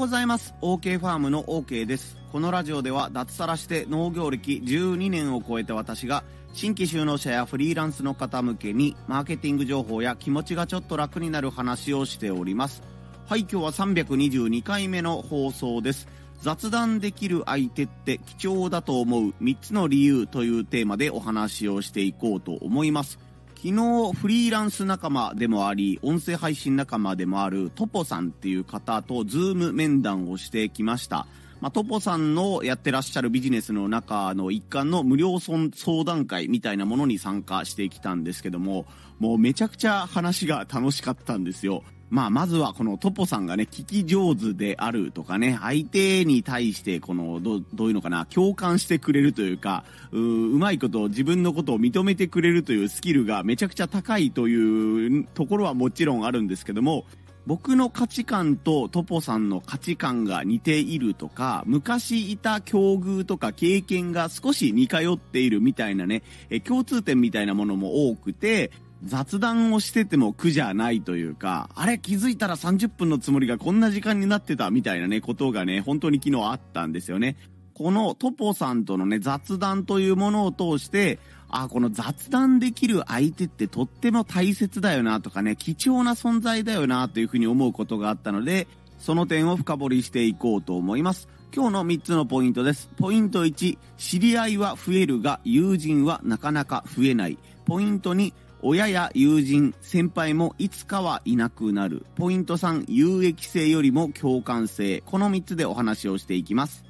ございます。OK ファームの OK です。このラジオでは脱サラして農業歴12年を超えた私が新規就農者やフリーランスの方向けにマーケティング情報や気持ちがちょっと楽になる話をしております。はい、今日は322回目の放送です。雑談できる相手って貴重だと思う3つの理由というテーマでお話をしていこうと思います。昨日フリーランス仲間でもあり、音声配信仲間でもあるトポさんっていう方とズーム面談をしてきました。まあ、トポさんのやってらっしゃるビジネスの中の一環の無料相談会みたいなものに参加してきたんですけども、もうめちゃくちゃ話が楽しかったんですよ。まあ、まずはこのトポさんがね、聞き上手であるとかね、相手に対してこの、ど、どういうのかな、共感してくれるというか、う、うまいこと自分のことを認めてくれるというスキルがめちゃくちゃ高いというところはもちろんあるんですけども、僕の価値観とトポさんの価値観が似ているとか、昔いた境遇とか経験が少し似通っているみたいなね、え共通点みたいなものも多くて、雑談をしてても苦じゃないというか、あれ気づいたら30分のつもりがこんな時間になってたみたいなね、ことがね、本当に昨日あったんですよね。このトポさんとのね、雑談というものを通して、あ、この雑談できる相手ってとっても大切だよなとかね、貴重な存在だよなというふうに思うことがあったので、その点を深掘りしていこうと思います。今日の3つのポイントです。ポイント1、知り合いは増えるが友人はなかなか増えない。ポイント2、親や友人、先輩もいつかはいなくなる。ポイント3、有益性よりも共感性。この3つでお話をしていきます。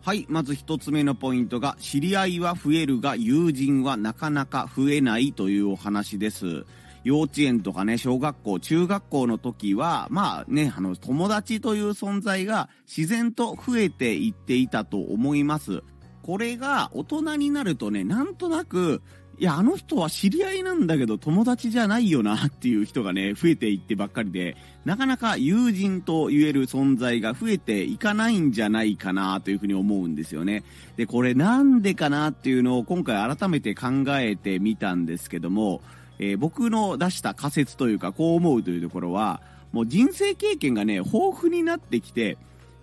はい、まず1つ目のポイントが、知り合いは増えるが友人はなかなか増えないというお話です。幼稚園とかね、小学校、中学校の時は、まあね、あの、友達という存在が自然と増えていっていたと思います。これが大人になるとね、なんとなく、いや、あの人は知り合いなんだけど友達じゃないよなっていう人がね、増えていってばっかりで、なかなか友人と言える存在が増えていかないんじゃないかなというふうに思うんですよね。で、これなんでかなっていうのを今回改めて考えてみたんですけども、えー、僕の出した仮説というか、こう思うというところは、もう人生経験がね、豊富になってきて、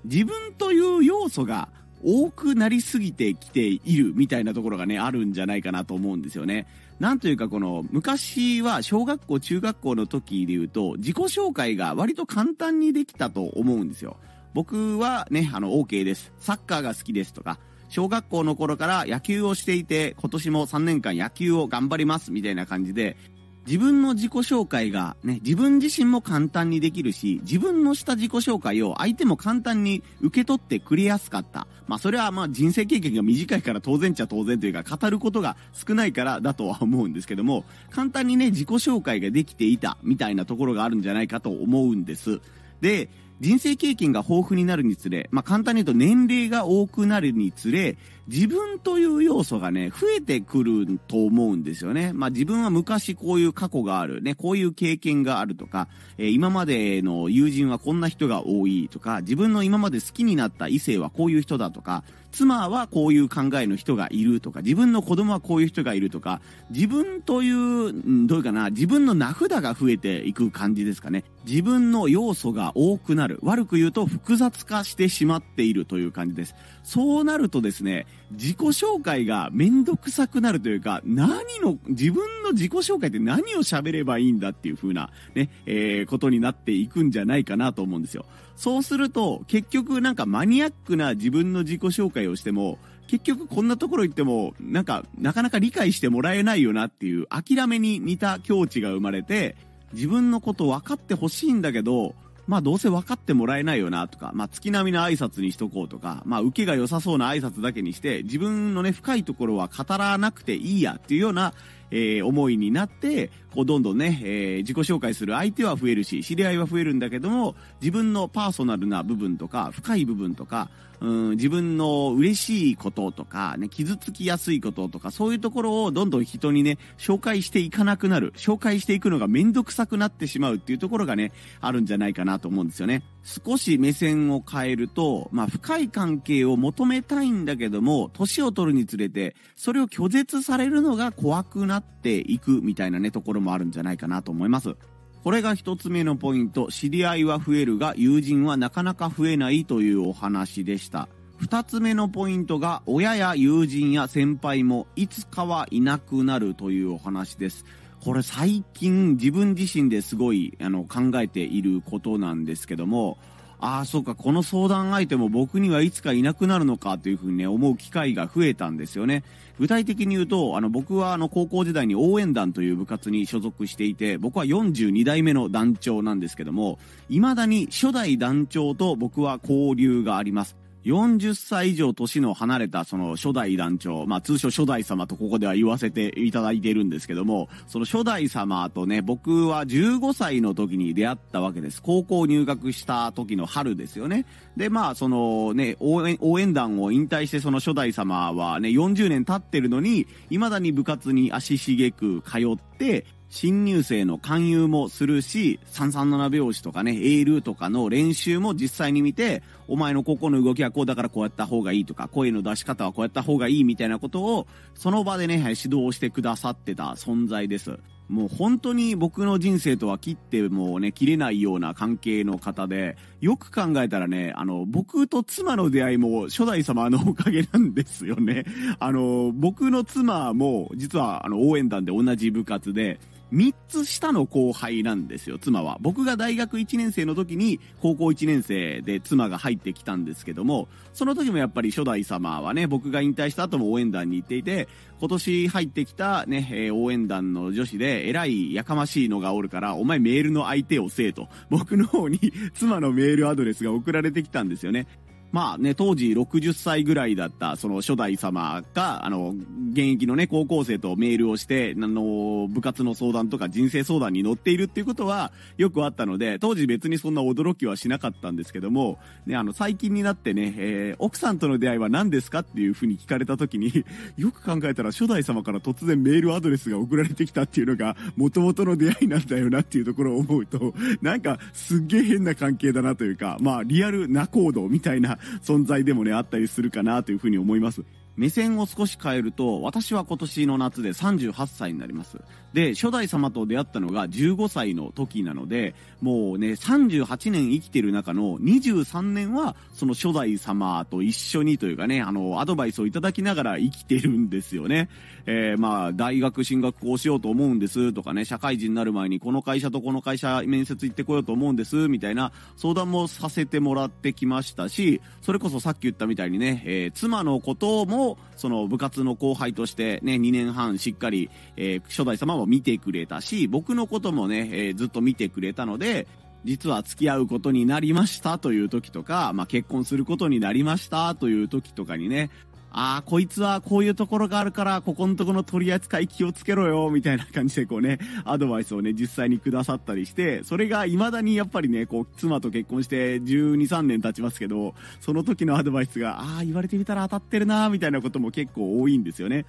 自分という要素が多くなりすぎてきているみたいなところがね、あるんじゃないかなと思うんですよね。なんというかこの、昔は小学校、中学校の時で言うと、自己紹介が割と簡単にできたと思うんですよ。僕はね、あの、OK です。サッカーが好きですとか、小学校の頃から野球をしていて、今年も3年間野球を頑張りますみたいな感じで、自分の自己紹介がね、自分自身も簡単にできるし、自分のした自己紹介を相手も簡単に受け取ってくれやすかった。まあそれはまあ人生経験が短いから当然ちゃ当然というか語ることが少ないからだとは思うんですけども、簡単にね、自己紹介ができていたみたいなところがあるんじゃないかと思うんです。で、人生経験が豊富になるにつれ、まあ、簡単に言うと年齢が多くなるにつれ、自分という要素がね、増えてくると思うんですよね。まあ、自分は昔こういう過去がある、ね、こういう経験があるとか、えー、今までの友人はこんな人が多いとか、自分の今まで好きになった異性はこういう人だとか、妻はこういう考えの人がいるとか、自分の子供はこういう人がいるとか、自分という、どういうかな、自分の名札が増えていく感じですかね。自分の要素が多くなる。悪く言うと複雑化してしまっているという感じです。そうなるとですね、自己紹介がめんどくさくなるというか、何の、自分の自己紹介って何を喋ればいいんだっていう風な、ね、えー、ことになっていくんじゃないかなと思うんですよ。そうすると、結局なんかマニアックな自分の自己紹介をしても、結局こんなところ行っても、なんか、なかなか理解してもらえないよなっていう諦めに似た境地が生まれて、自分のこと分かってほしいんだけど、まあどうせ分かってもらえないよなとか、まあ月並みの挨拶にしとこうとか、まあ受けが良さそうな挨拶だけにして、自分のね、深いところは語らなくていいやっていうような、えー、思いになって、こうどんどんね、えー、自己紹介する相手は増えるし、知り合いは増えるんだけども、自分のパーソナルな部分とか、深い部分とか、うん、自分の嬉しいこととか、ね、傷つきやすいこととか、そういうところをどんどん人にね、紹介していかなくなる、紹介していくのがめんどくさくなってしまうっていうところがね、あるんじゃないかなと思うんですよね。少し目線を変えると、まあ、深い関係を求めたいんだけども、年を取るにつれて、それを拒絶されるのが怖くなっていくみたいなね、ところももあるんじゃないかなと思います。これが一つ目のポイント、知り合いは増えるが友人はなかなか増えないというお話でした。二つ目のポイントが、親や友人や先輩もいつかはいなくなるというお話です。これ最近自分自身ですごいあの考えていることなんですけども、ああ、そうか、この相談相手も僕にはいつかいなくなるのかというふうにね、思う機会が増えたんですよね。具体的に言うと、あの、僕はあの、高校時代に応援団という部活に所属していて、僕は42代目の団長なんですけども、未だに初代団長と僕は交流があります。40歳以上年の離れたその初代団長、まあ通称初代様とここでは言わせていただいているんですけども、その初代様とね、僕は15歳の時に出会ったわけです。高校入学した時の春ですよね。で、まあそのね、応援、応援団を引退してその初代様はね、40年経ってるのに、未だに部活に足しげく通って、新入生の勧誘もするし、337拍子とかね、エールとかの練習も実際に見て、お前のここの動きはこうだからこうやった方がいいとか、声の出し方はこうやった方がいいみたいなことを、その場でね、指導してくださってた存在です。もう本当に僕の人生とは切ってもうね、切れないような関係の方で、よく考えたらね、あの、僕と妻の出会いも初代様のおかげなんですよね。あの、僕の妻も実はあの応援団で同じ部活で、3つ下の後輩なんですよ、妻は。僕が大学1年生の時に高校1年生で妻が入ってきたんですけども、その時もやっぱり初代様はね、僕が引退した後も応援団に行っていて、今年入ってきたね、え、応援団の女子で偉いやかましいのがおるから、お前メールの相手をせえと、僕の方に妻のメールアドレスが送られてきたんですよね。まあね、当時60歳ぐらいだった、その初代様が、あの、現役のね、高校生とメールをして、あの、部活の相談とか人生相談に乗っているっていうことはよくあったので、当時別にそんな驚きはしなかったんですけども、ね、あの、最近になってね、えー、奥さんとの出会いは何ですかっていうふうに聞かれた時に、よく考えたら初代様から突然メールアドレスが送られてきたっていうのが、元々の出会いなんだよなっていうところを思うと、なんか、すっげえ変な関係だなというか、まあ、リアルなコードみたいな存在でもね、あったりするかなというふうに思います。目線を少し変えると、私は今年の夏で38歳になります。で、初代様と出会ったのが15歳の時なので、もうね、38年生きてる中の23年は、その初代様と一緒にというかね、あの、アドバイスをいただきながら生きてるんですよね。えー、まあ、大学進学こうしようと思うんですとかね、社会人になる前にこの会社とこの会社面接行ってこようと思うんですみたいな相談もさせてもらってきましたし、それこそさっき言ったみたいにね、えー、妻のことも、その部活の後輩としてね、2年半しっかり、えー、初代様も見てくれたし、僕のこともね、えー、ずっと見てくれたので、実は付き合うことになりましたという時とか、まあ、結婚することになりましたという時とかにね、ああ、こいつはこういうところがあるから、ここのとこの取り扱い気をつけろよ、みたいな感じでこうね、アドバイスをね、実際にくださったりして、それが未だにやっぱりね、こう、妻と結婚して12、3年経ちますけど、その時のアドバイスが、ああ、言われてみたら当たってるな、みたいなことも結構多いんですよね。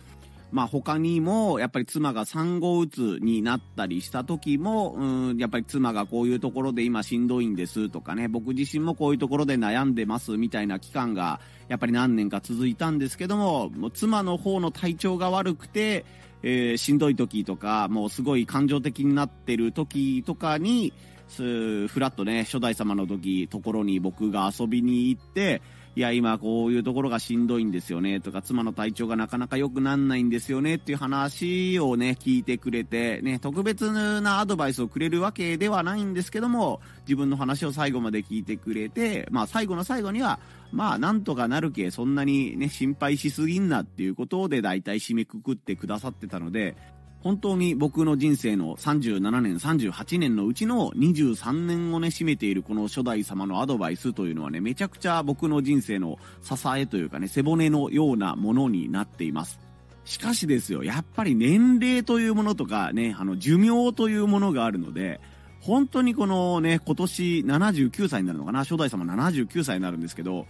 まあ他にも、やっぱり妻が産後うつになったりした時も、うん、やっぱり妻がこういうところで今しんどいんですとかね、僕自身もこういうところで悩んでますみたいな期間が、やっぱり何年か続いたんですけども、もう妻の方の体調が悪くて、えー、しんどい時とか、もうすごい感情的になってる時とかに、ふらっとね、初代様の時、ところに僕が遊びに行って、いや、今こういうところがしんどいんですよね、とか、妻の体調がなかなか良くなんないんですよね、っていう話をね、聞いてくれて、ね、特別なアドバイスをくれるわけではないんですけども、自分の話を最後まで聞いてくれて、まあ最後の最後には、まあなんとかなるけ、そんなにね、心配しすぎんなっていうことで大体締めくくってくださってたので、本当に僕の人生の37年、38年のうちの23年をね、占めているこの初代様のアドバイスというのはね、めちゃくちゃ僕の人生の支えというかね、背骨のようなものになっています。しかしですよ、やっぱり年齢というものとかね、あの、寿命というものがあるので、本当にこのね、今年79歳になるのかな、初代様79歳になるんですけど、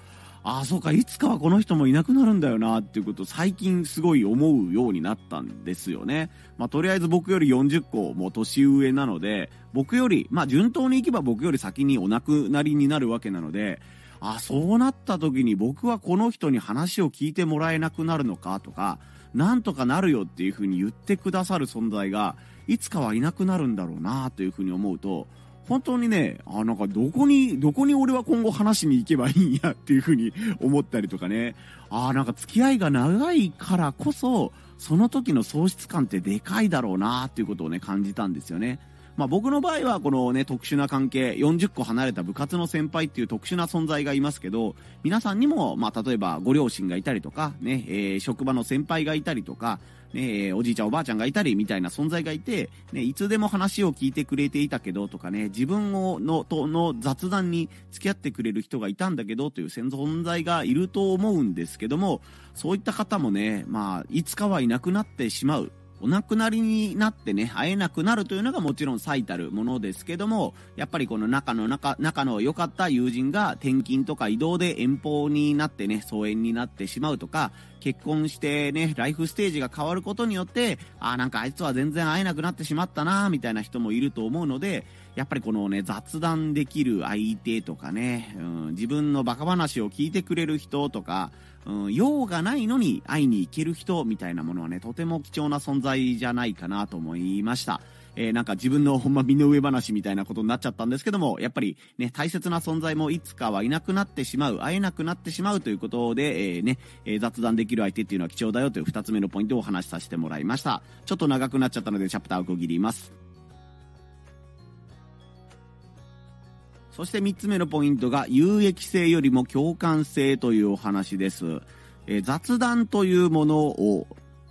ああ、そうか、いつかはこの人もいなくなるんだよな、っていうことを最近すごい思うようになったんですよね。まあ、とりあえず僕より40個も年上なので、僕より、まあ、順当にいけば僕より先にお亡くなりになるわけなので、あ、そうなった時に僕はこの人に話を聞いてもらえなくなるのかとか、なんとかなるよっていう風に言ってくださる存在が、いつかはいなくなるんだろうなというふうに思うと、本当にね、あ、なんかどこに、どこに俺は今後話しに行けばいいんやっていうふうに思ったりとかね。あ、なんか付き合いが長いからこそ、その時の喪失感ってでかいだろうなっていうことをね、感じたんですよね。まあ僕の場合はこのね、特殊な関係、40個離れた部活の先輩っていう特殊な存在がいますけど、皆さんにも、まあ例えばご両親がいたりとか、ね、えー、職場の先輩がいたりとか、ね、おじいちゃんおばあちゃんがいたりみたいな存在がいて、ね、いつでも話を聞いてくれていたけどとかね、自分をのとの雑談に付き合ってくれる人がいたんだけどという存在がいると思うんですけども、そういった方もね、まあ、いつかはいなくなってしまう。お亡くなりになってね、会えなくなるというのがもちろん最たるものですけども、やっぱりこの仲の仲、仲の良かった友人が転勤とか移動で遠方になってね、疎遠になってしまうとか、結婚してね、ライフステージが変わることによって、ああ、なんかあいつは全然会えなくなってしまったな、みたいな人もいると思うので、やっぱりこのね、雑談できる相手とかね、うん、自分のバカ話を聞いてくれる人とか、うん、用がないのに会いに行ける人みたいなものはね、とても貴重な存在じゃないかなと思いました。えー、なんか自分のほんま身の上話みたいなことになっちゃったんですけども、やっぱりね、大切な存在もいつかはいなくなってしまう、会えなくなってしまうということで、えー、ね、えー、雑談できる相手っていうのは貴重だよという二つ目のポイントをお話しさせてもらいました。ちょっと長くなっちゃったのでチャプターを区切ります。そして3つ目のポイントが有益性よりも共感性というお話です。え、雑談というものを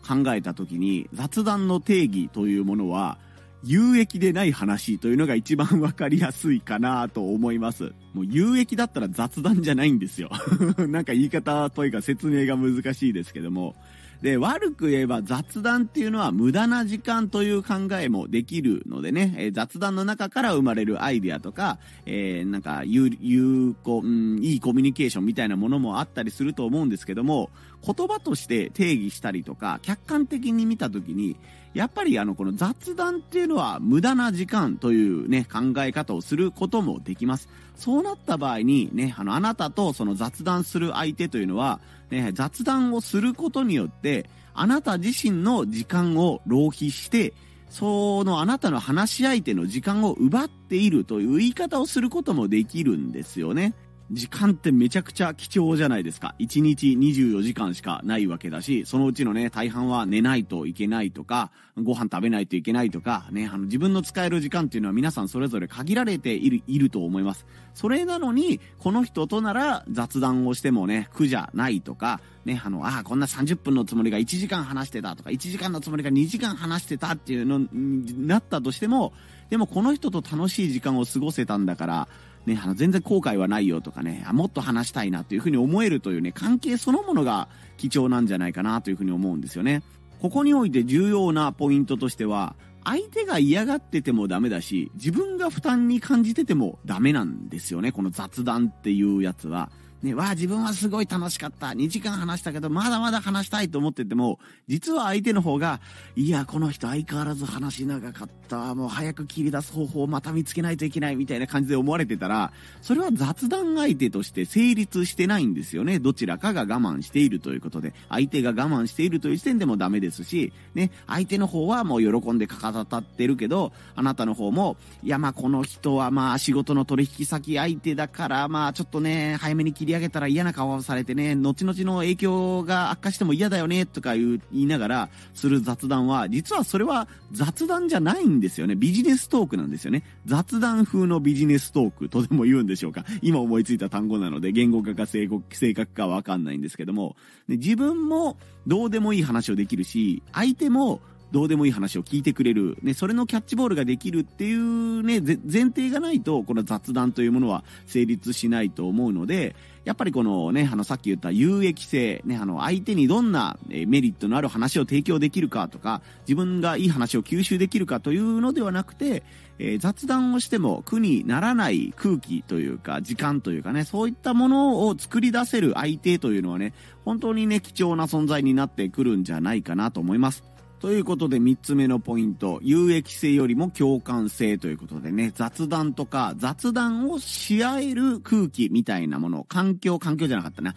考えた時に雑談の定義というものは有益でない話というのが一番わかりやすいかなと思います。もう有益だったら雑談じゃないんですよ。なんか言い方というか説明が難しいですけども、で、悪く言えば雑談っていうのは無駄な時間という考えもできるのでね、えー、雑談の中から生まれるアイディアとか、えー、なんか有、有効、うん、いいコミュニケーションみたいなものもあったりすると思うんですけども、言葉として定義したりとか、客観的に見たときに、やっぱりあの、この雑談っていうのは無駄な時間というね、考え方をすることもできます。そうなった場合にね、あの、あなたとその雑談する相手というのは、ね、雑談をすることによって、あなた自身の時間を浪費して、そのあなたの話し相手の時間を奪っているという言い方をすることもできるんですよね。時間ってめちゃくちゃ貴重じゃないですか。1日24時間しかないわけだし、そのうちのね、大半は寝ないといけないとか、ご飯食べないといけないとか、ね、あの自分の使える時間っていうのは皆さんそれぞれ限られている、いると思います。それなのに、この人となら雑談をしてもね、苦じゃないとか、ね、あの、ああ、こんな30分のつもりが1時間話してたとか、1時間のつもりが2時間話してたっていうのになったとしても、でもこの人と楽しい時間を過ごせたんだから、ね、あの、全然後悔はないよとかね、あ、もっと話したいなというふうに思えるというね、関係そのものが貴重なんじゃないかなというふうに思うんですよね。ここにおいて重要なポイントとしては、相手が嫌がっててもダメだし、自分が負担に感じててもダメなんですよね、この雑談っていうやつは。ね、わあ、自分はすごい楽しかった。2時間話したけど、まだまだ話したいと思ってても、実は相手の方が、いや、この人相変わらず話長かった。もう早く切り出す方法をまた見つけないといけないみたいな感じで思われてたら、それは雑談相手として成立してないんですよね。どちらかが我慢しているということで、相手が我慢しているという時点でもダメですし、ね、相手の方はもう喜んでかかたってるけど、あなたの方も、いや、まあこの人はまあ仕事の取引先相手だから、まあちょっとね、早めに切り上げたら嫌な顔をされてね、後々の影響が悪化しても嫌だよね、とか言いながらする雑談は、実はそれは雑談じゃないんですよね。ビジネストークなんですよね。雑談風のビジネストークとでも言うんでしょうか。今思いついた単語なので、言語化か正確かわかんないんですけども、自分もどうでもいい話をできるし、相手もどうでもいい話を聞いてくれる、ね、それのキャッチボールができるっていうね、前提がないと、この雑談というものは成立しないと思うので、やっぱりこのね、あの、さっき言った有益性、ね、あの、相手にどんなメリットのある話を提供できるかとか、自分がいい話を吸収できるかというのではなくて、えー、雑談をしても苦にならない空気というか、時間というかね、そういったものを作り出せる相手というのはね、本当にね、貴重な存在になってくるんじゃないかなと思います。ということで3つ目のポイント、有益性よりも共感性ということでね、雑談とか雑談をし合える空気みたいなもの、環境、環境じゃなかったな、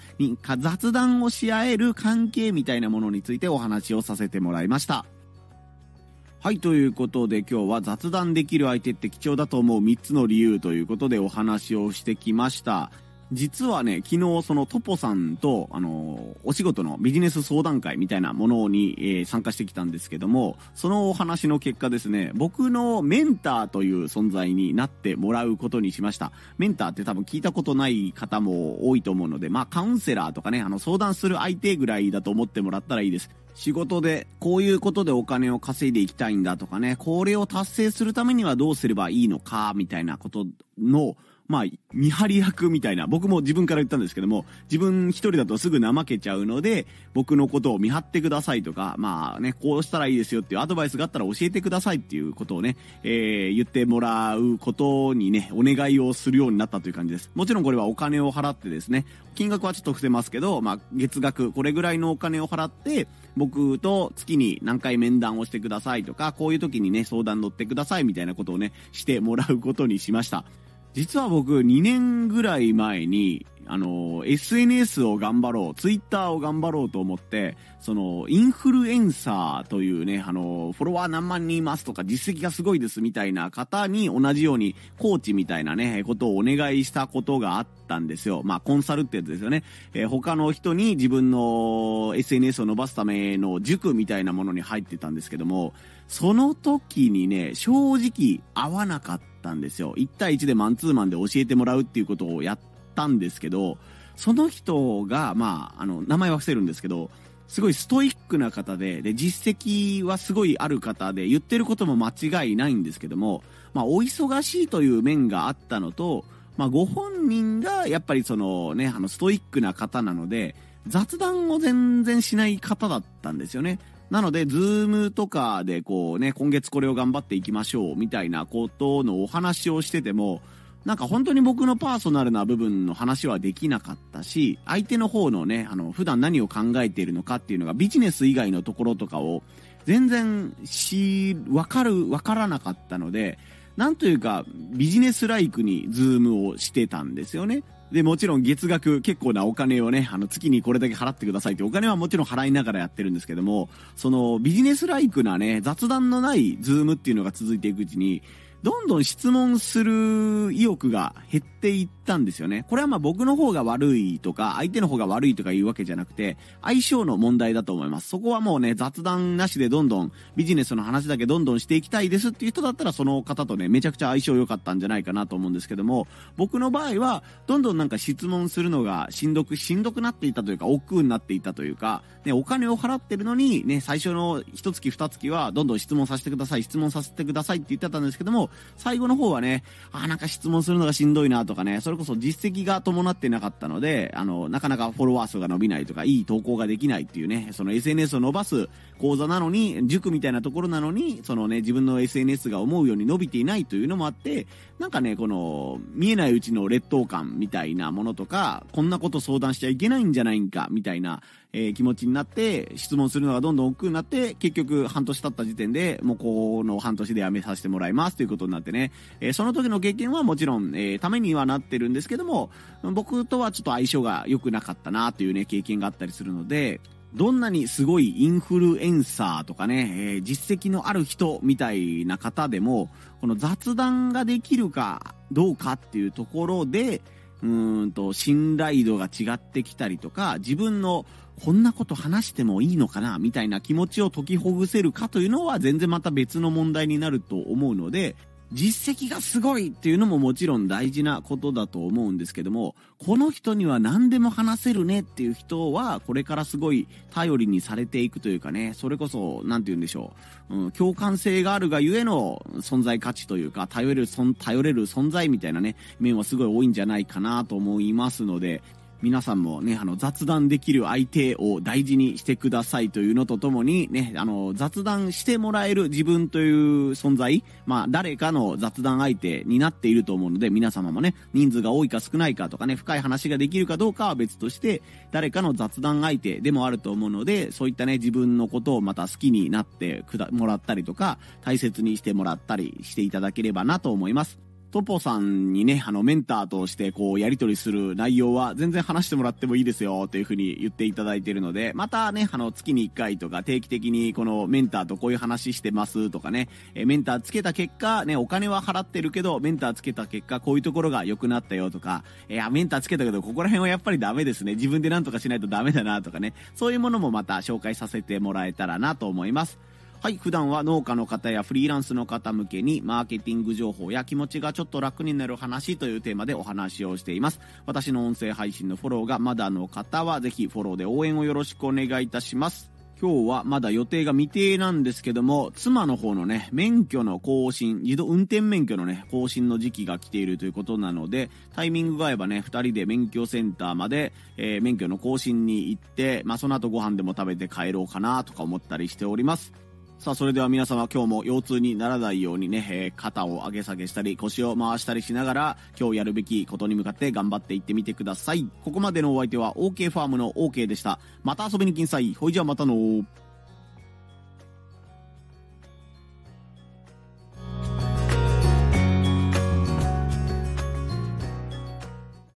雑談をし合える関係みたいなものについてお話をさせてもらいました。はい、ということで今日は雑談できる相手って貴重だと思う3つの理由ということでお話をしてきました。実はね、昨日そのトポさんと、あの、お仕事のビジネス相談会みたいなものに、えー参加してきたんですけども、そのお話の結果ですね、僕のメンターという存在になってもらうことにしました。メンターって多分聞いたことない方も多いと思うので、まあカウンセラーとかね、あの相談する相手ぐらいだと思ってもらったらいいです。仕事でこういうことでお金を稼いでいきたいんだとかね、これを達成するためにはどうすればいいのか、みたいなことの、まあ、見張り役みたいな、僕も自分から言ったんですけども、自分一人だとすぐ怠けちゃうので、僕のことを見張ってくださいとか、まあね、こうしたらいいですよっていうアドバイスがあったら教えてくださいっていうことをね、えー、言ってもらうことにね、お願いをするようになったという感じです。もちろんこれはお金を払ってですね、金額はちょっと伏せますけど、まあ、月額これぐらいのお金を払って、僕と月に何回面談をしてくださいとか、こういう時にね、相談乗ってくださいみたいなことをね、してもらうことにしました。実は僕2年ぐらい前に、あの、SNS を頑張ろう、Twitter を頑張ろうと思って、その、インフルエンサーというね、あの、フォロワー何万人いますとか、実績がすごいですみたいな方に同じように、コーチみたいなね、ことをお願いしたことがあったんですよ。まあ、コンサルってやつですよね。えー他の人に自分の SNS を伸ばすための塾みたいなものに入ってたんですけども、その時にね、正直合わなかったたんですよ。1対1でマンツーマンで教えてもらうっていうことをやったんですけど、その人が、まあ、あの、名前は伏せるんですけど、すごいストイックな方で、で、実績はすごいある方で、言ってることも間違いないんですけども、まあ、お忙しいという面があったのと、まあ、ご本人がやっぱりそのね、あの、ストイックな方なので、雑談を全然しない方だったんですよね。なので、ズームとかでこうね、今月これを頑張っていきましょう、みたいなことのお話をしてても、なんか本当に僕のパーソナルな部分の話はできなかったし、相手の方のね、あの、普段何を考えているのかっていうのがビジネス以外のところとかを全然し、わかる、わからなかったので、なんというか、ビジネスライクにズームをしてたんですよね。で、もちろん月額結構なお金をね、あの月にこれだけ払ってくださいってお金はもちろん払いながらやってるんですけども、そのビジネスライクなね、雑談のないズームっていうのが続いていくうちに、どんどん質問する意欲が減っていったんですよね。これはまあ僕の方が悪いとか、相手の方が悪いとかいうわけじゃなくて、相性の問題だと思います。そこはもうね、雑談なしでどんどんビジネスの話だけどんどんしていきたいですっていう人だったら、その方とね、めちゃくちゃ相性良かったんじゃないかなと思うんですけども、僕の場合は、どんどんなんか質問するのがしんどく、しんどくなっていたというか、億劫になっていたというか、ね、お金を払ってるのに、ね、最初の一月二月は、どんどん質問させてください、質問させてくださいって言ってたんですけども、最後の方はね、あなんか質問するのがしんどいなとかね、それこそ実績が伴ってなかったので、あの、なかなかフォロワー数が伸びないとか、いい投稿ができないっていうね、その SNS を伸ばす講座なのに、塾みたいなところなのに、そのね、自分の SNS が思うように伸びていないというのもあって、なんかね、この、見えないうちの劣等感みたいなものとか、こんなこと相談しちゃいけないんじゃないんか、みたいな、えー気持ちになって、質問するのがどんどん億劫になって、結局半年経った時点で、もうこの半年で辞めさせてもらいますということになってね、えーその時の経験はもちろん、えーためにはなってるんですけども、僕とはちょっと相性が良くなかったなというね、経験があったりするので、どんなにすごいインフルエンサーとかね、えー実績のある人みたいな方でも、この雑談ができるかどうかっていうところで、うんと、信頼度が違ってきたりとか、自分のこんなこと話してもいいのかなみたいな気持ちを解きほぐせるかというのは全然また別の問題になると思うので、実績がすごいっていうのももちろん大事なことだと思うんですけども、この人には何でも話せるねっていう人は、これからすごい頼りにされていくというかね、それこそ、なんて言うんでしょう、うん、共感性があるがゆえの存在価値というか、頼れる、頼れる存在みたいなね、面はすごい多いんじゃないかなと思いますので、皆さんもね、あの、雑談できる相手を大事にしてくださいというのとともに、ね、あの、雑談してもらえる自分という存在、まあ、誰かの雑談相手になっていると思うので、皆様もね、人数が多いか少ないかとかね、深い話ができるかどうかは別として、誰かの雑談相手でもあると思うので、そういったね、自分のことをまた好きになってくだもらったりとか、大切にしてもらったりしていただければなと思います。トポさんにね、あの、メンターとしてこう、やり取りする内容は全然話してもらってもいいですよ、というふうに言っていただいているので、またね、あの、月に1回とか定期的にこのメンターとこういう話してますとかね、えメンターつけた結果、ね、お金は払ってるけど、メンターつけた結果、こういうところが良くなったよとか、いや、メンターつけたけど、ここら辺はやっぱりダメですね。自分で何とかしないとダメだなとかね、そういうものもまた紹介させてもらえたらなと思います。はい、普段は農家の方やフリーランスの方向けにマーケティング情報や気持ちがちょっと楽になる話というテーマでお話をしています。私の音声配信のフォローがまだの方はぜひフォローで応援をよろしくお願いいたします。今日はまだ予定が未定なんですけども、妻の方のね、免許の更新、自動運転免許のね、更新の時期が来ているということなので、タイミングが合えばね、二人で免許センターまで、えー、免許の更新に行って、まあ、その後ご飯でも食べて帰ろうかなとか思ったりしております。さあ、それでは皆様今日も腰痛にならないようにね、えー、肩を上げ下げしたり、腰を回したりしながら、今日やるべきことに向かって頑張っていってみてください。ここまでのお相手は OK ファームの OK でした。また遊びに来んさい。ほいじゃあまたの